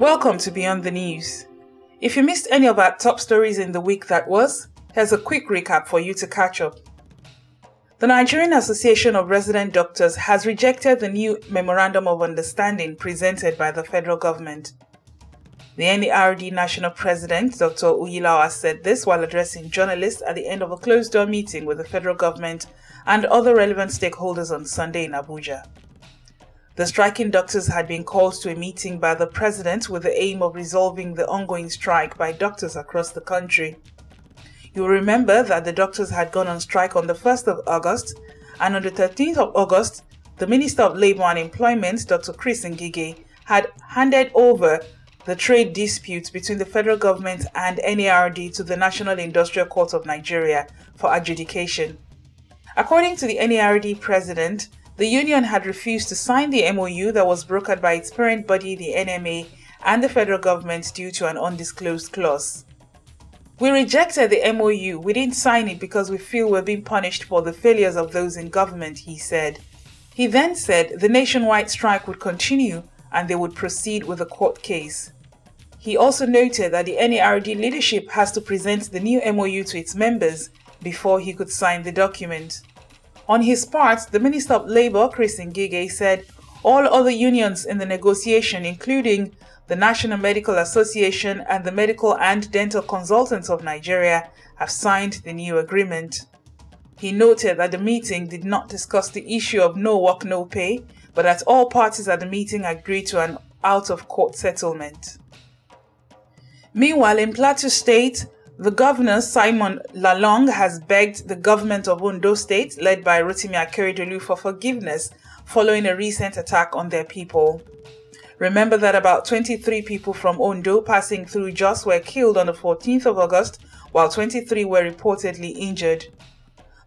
Welcome to Beyond the News. If you missed any of our top stories in the week that was, here's a quick recap for you to catch up. The Nigerian Association of Resident Doctors has rejected the new Memorandum of Understanding presented by the federal government. The NARD National President, Dr. Uyilawa, said this while addressing journalists at the end of a closed door meeting with the federal government and other relevant stakeholders on Sunday in Abuja. The striking doctors had been called to a meeting by the president with the aim of resolving the ongoing strike by doctors across the country. You will remember that the doctors had gone on strike on the 1st of August, and on the 13th of August, the Minister of Labour and Employment, Dr. Chris Ngige, had handed over the trade disputes between the federal government and NARD to the National Industrial Court of Nigeria for adjudication. According to the NARD president, the union had refused to sign the MOU that was brokered by its parent body, the NMA, and the federal government due to an undisclosed clause. We rejected the MOU. We didn't sign it because we feel we're being punished for the failures of those in government, he said. He then said the nationwide strike would continue and they would proceed with a court case. He also noted that the NARD leadership has to present the new MOU to its members before he could sign the document. On his part, the Minister of Labour, Chris Ngige, said all other unions in the negotiation, including the National Medical Association and the Medical and Dental Consultants of Nigeria, have signed the new agreement. He noted that the meeting did not discuss the issue of no work, no pay, but that all parties at the meeting agreed to an out of court settlement. Meanwhile, in Plateau State, the governor, Simon Lalong, has begged the government of Ondo State, led by Rotimi Akeredolu, for forgiveness following a recent attack on their people. Remember that about 23 people from Ondo passing through Jos were killed on the 14th of August, while 23 were reportedly injured.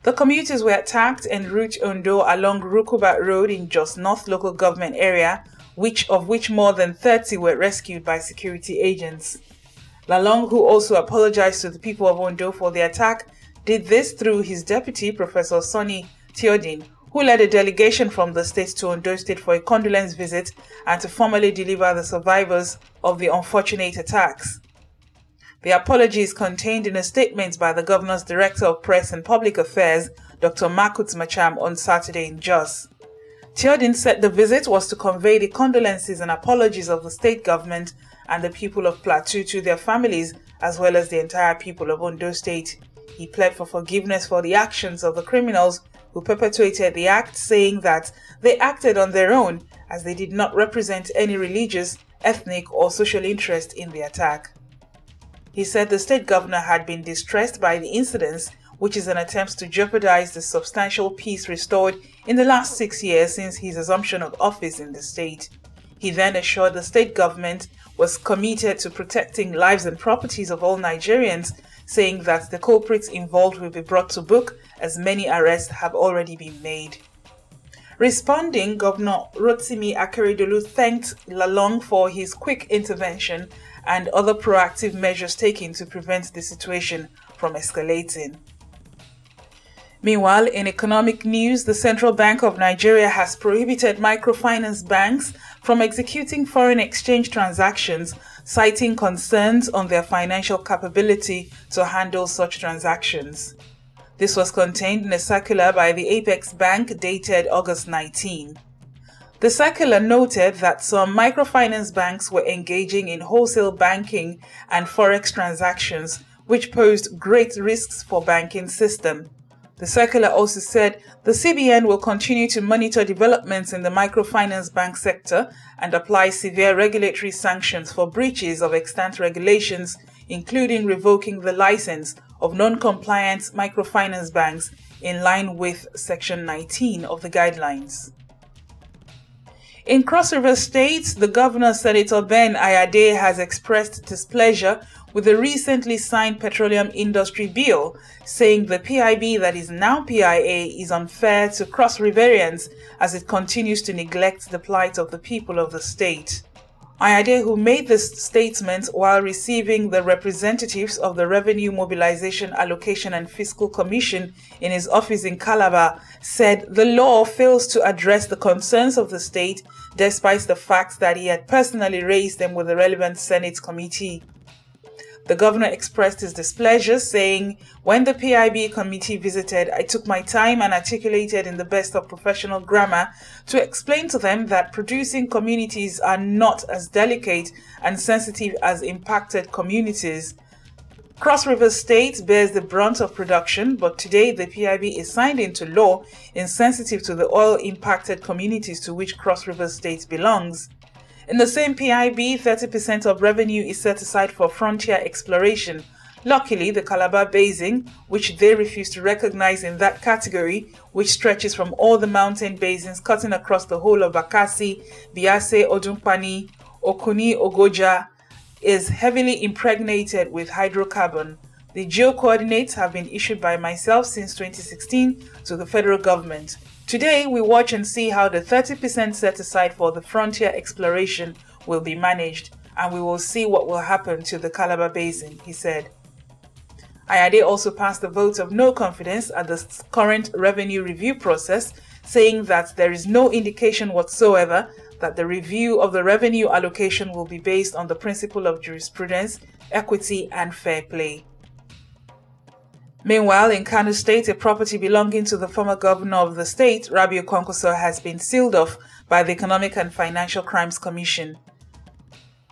The commuters were attacked en route Ondo along Rukuba Road in Jos North local government area, which of which more than 30 were rescued by security agents. Lalong, who also apologized to the people of Ondo for the attack, did this through his deputy, Professor Sonny Tyoden, who led a delegation from the state to Ondo State for a condolence visit and to formally deliver the survivors of the unfortunate attacks. The apology is contained in a statement by the Governor's Director of Press and Public Affairs, Dr. Makut Macham, on Saturday in Jos. Tyoden said the visit was to convey the condolences and apologies of the state government and the people of Plateau to their families, as well as the entire people of Ondo State. He pled for forgiveness for the actions of the criminals who perpetuated the act, saying that they acted on their own as they did not represent any religious, ethnic, or social interest in the attack. He said the state governor had been distressed by the incidents, which is an attempt to jeopardize the substantial peace restored in the last six years since his assumption of office in the state. He then assured the state government was committed to protecting lives and properties of all Nigerians, saying that the culprits involved will be brought to book as many arrests have already been made. Responding, Governor Rotimi Akeredolu thanked Lalong for his quick intervention and other proactive measures taken to prevent the situation from escalating. Meanwhile, in economic news, the Central Bank of Nigeria has prohibited microfinance banks from executing foreign exchange transactions, citing concerns on their financial capability to handle such transactions. This was contained in a circular by the Apex Bank dated August 19. The circular noted that some microfinance banks were engaging in wholesale banking and forex transactions, which posed great risks for banking system. The circular also said the CBN will continue to monitor developments in the microfinance bank sector and apply severe regulatory sanctions for breaches of extant regulations, including revoking the license of non-compliant microfinance banks in line with Section 19 of the guidelines. In Cross River State, the governor, Senator Ben Ayade, has expressed displeasure with the recently signed petroleum industry bill, saying the PIB that is now PIA is unfair to Cross Riverians as it continues to neglect the plight of the people of the state. Ayade, who made this statement while receiving the representatives of the Revenue Mobilization Allocation and Fiscal Commission in his office in Calabar, said the law fails to address the concerns of the state despite the fact that he had personally raised them with the relevant Senate committee. The governor expressed his displeasure, saying, When the PIB committee visited, I took my time and articulated in the best of professional grammar to explain to them that producing communities are not as delicate and sensitive as impacted communities. Cross River State bears the brunt of production, but today the PIB is signed into law insensitive to the oil impacted communities to which Cross River State belongs. In the same PIB, 30% of revenue is set aside for frontier exploration. Luckily, the Calabar Basin, which they refuse to recognize in that category, which stretches from all the mountain basins cutting across the whole of Bakassi, Biase, Odukpani, Okuni, Ogoja, is heavily impregnated with hydrocarbon. The geo coordinates have been issued by myself since 2016 to the federal government. Today, we watch and see how the 30% set aside for the frontier exploration will be managed, and we will see what will happen to the Calabar Basin, he said. Ayade also passed a vote of no confidence at the current revenue review process, saying that there is no indication whatsoever that the review of the revenue allocation will be based on the principle of jurisprudence, equity, and fair play. Meanwhile, in Kano State, a property belonging to the former governor of the state, Rabiu Kwankwaso, has been sealed off by the Economic and Financial Crimes Commission.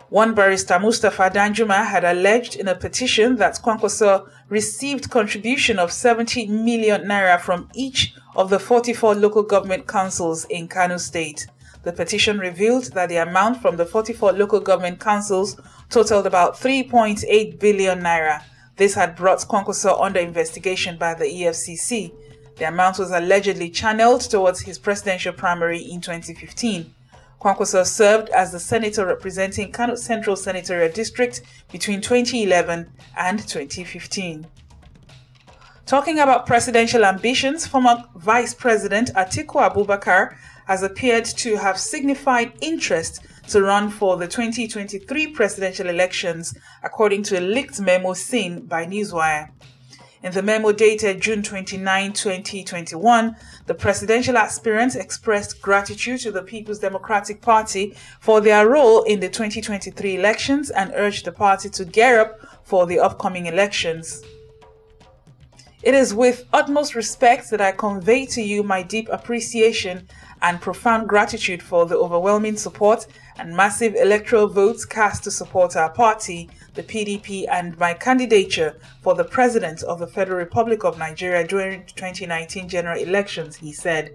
One barrister, Mustafa Danjuma, had alleged in a petition that Kwankwaso received contribution of 70 million naira from each of the 44 local government councils in Kano State. The petition revealed that the amount from the 44 local government councils totaled about 3.8 billion naira. This had brought Kwankwaso under investigation by the EFCC. The amount was allegedly channeled towards his presidential primary in 2015. Kwankwaso served as the senator representing Kano Central Senatorial District between 2011 and 2015. Talking about presidential ambitions, former Vice President Atiku Abubakar has appeared to have signified interest to run for the 2023 presidential elections, according to a leaked memo seen by Newswire. In the memo dated June 29, 2021, the presidential aspirant expressed gratitude to the People's Democratic Party for their role in the 2023 elections and urged the party to gear up for the upcoming elections. It is with utmost respect that I convey to you my deep appreciation and profound gratitude for the overwhelming support and massive electoral votes cast to support our party, the PDP, and my candidature for the President of the Federal Republic of Nigeria during 2019 general elections, he said.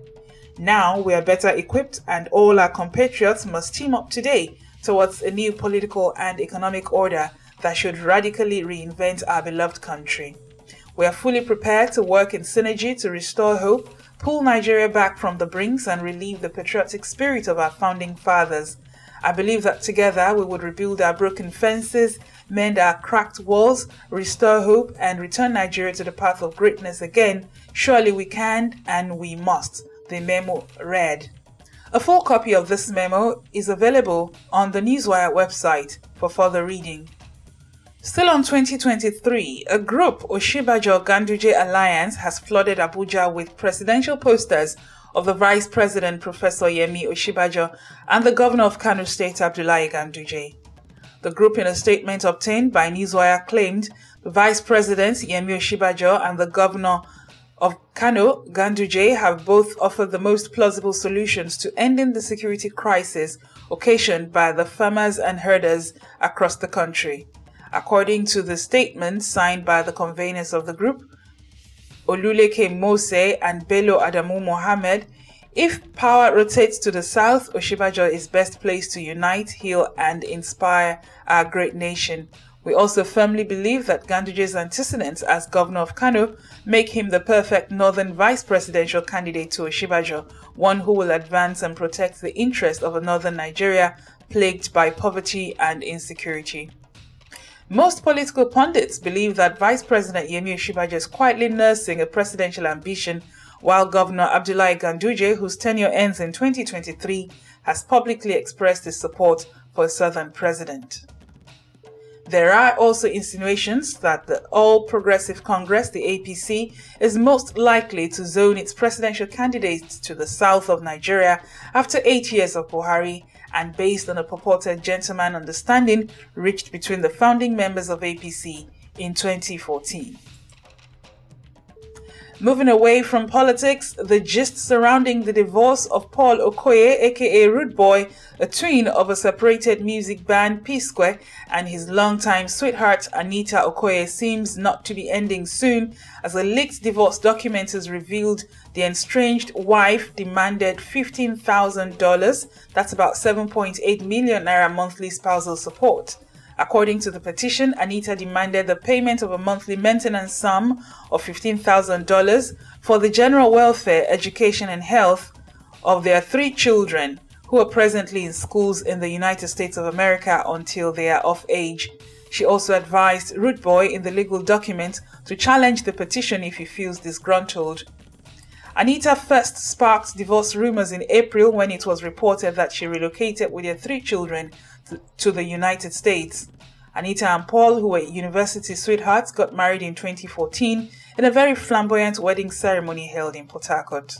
Now we are better equipped, and all our compatriots must team up today towards a new political and economic order that should radically reinvent our beloved country. We are fully prepared to work in synergy to restore hope, pull Nigeria back from the brinks, and relieve the patriotic spirit of our founding fathers. I believe that together we would rebuild our broken fences, mend our cracked walls, restore hope, and return Nigeria to the path of greatness again. Surely we can and we must, the memo read. A full copy of this memo is available on the Newswire website for further reading. Still on 2023, a group, Osinbajo Ganduje Alliance, has flooded Abuja with presidential posters of the Vice President Professor Yemi Osinbajo and the Governor of Kano State Abdullahi Ganduje. The group in a statement obtained by Newswire claimed the Vice President Yemi Osinbajo and the Governor of Kano Ganduje have both offered the most plausible solutions to ending the security crisis occasioned by the farmers and herders across the country. According to the statement signed by the conveners of the group, Oluleke Mose and Bello Adamu Mohammed, if power rotates to the south, Osinbajo is best placed to unite, heal, and inspire our great nation. We also firmly believe that Ganduje's antecedents as governor of Kano make him the perfect northern vice presidential candidate to Osinbajo, one who will advance and protect the interests of a northern Nigeria plagued by poverty and insecurity. Most political pundits believe that Vice President Yemi Osinbajo is quietly nursing a presidential ambition, while Governor Abdullahi Ganduje, whose tenure ends in 2023, has publicly expressed his support for a southern president. There are also insinuations that the All Progressive Congress, the APC, is most likely to zone its presidential candidates to the south of Nigeria after eight years of Buhari and based on a purported gentleman understanding reached between the founding members of APC in 2014. Moving away from politics, the gist surrounding the divorce of Paul Okoye, aka Rude Boy, a twin of a separated music band P Square, and his longtime sweetheart Anita Okoye seems not to be ending soon, as a leaked divorce document has revealed the estranged wife demanded $15,000, that's about 7.8 million naira monthly spousal support. According to the petition, Anita demanded the payment of a monthly maintenance sum of $15,000 for the general welfare, education, and health of their three children who are presently in schools in the United States of America until they are of age. She also advised Rude Boy in the legal document to challenge the petition if he feels disgruntled. Anita first sparked divorce rumors in April when it was reported that she relocated with her three children to the United States. Anita and Paul, who were university sweethearts, got married in 2014 in a very flamboyant wedding ceremony held in Port Harcourt.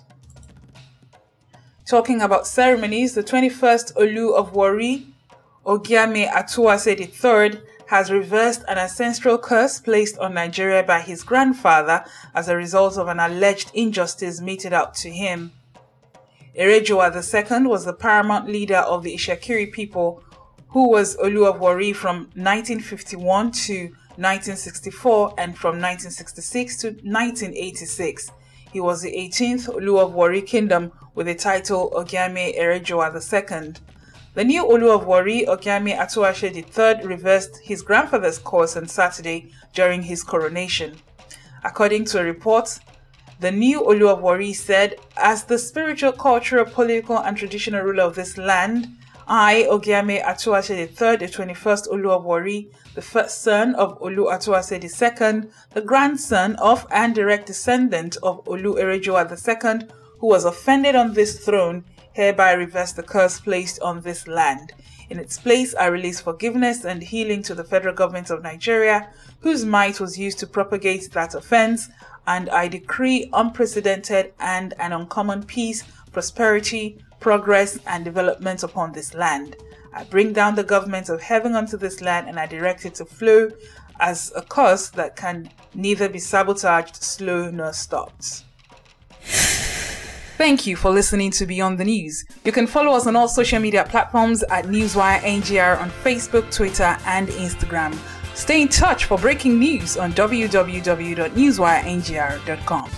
Talking about ceremonies, the 21st Olu of Warri, Ogiame Atuwatse III, has reversed an ancestral curse placed on Nigeria by his grandfather as a result of an alleged injustice meted out to him. Erejuwa II was the paramount leader of the Itsekiri people who was Olu of Warri from 1951 to 1964 and from 1966 to 1986. He was the 18th Olu of Warri Kingdom with the title Ogiame Erejuwa II. The new Olu of Warri, Ogiame Atuwatse III, reversed his grandfather's course on Saturday during his coronation. According to a report, the new Olu of Warri said, As the spiritual, cultural, political, and traditional ruler of this land, I, Ogiame Atuwatse III, the 21st Olu of the first son of Olu Atuwatse II, the grandson of and direct descendant of Olu Erejuwa II, who was offended on this throne, hereby reverse the curse placed on this land. In its place, I release forgiveness and healing to the federal government of Nigeria, whose might was used to propagate that offense, and I decree unprecedented and an uncommon peace, prosperity, progress, and development upon this land. I bring down the government of heaven unto this land, and I direct it to flow as a course that can neither be sabotaged, slow, nor stopped. Thank you for listening to Beyond the News. You can follow us on all social media platforms at Newswire NGR on Facebook, Twitter, and Instagram. Stay in touch for breaking news on www.newswirenegr.com.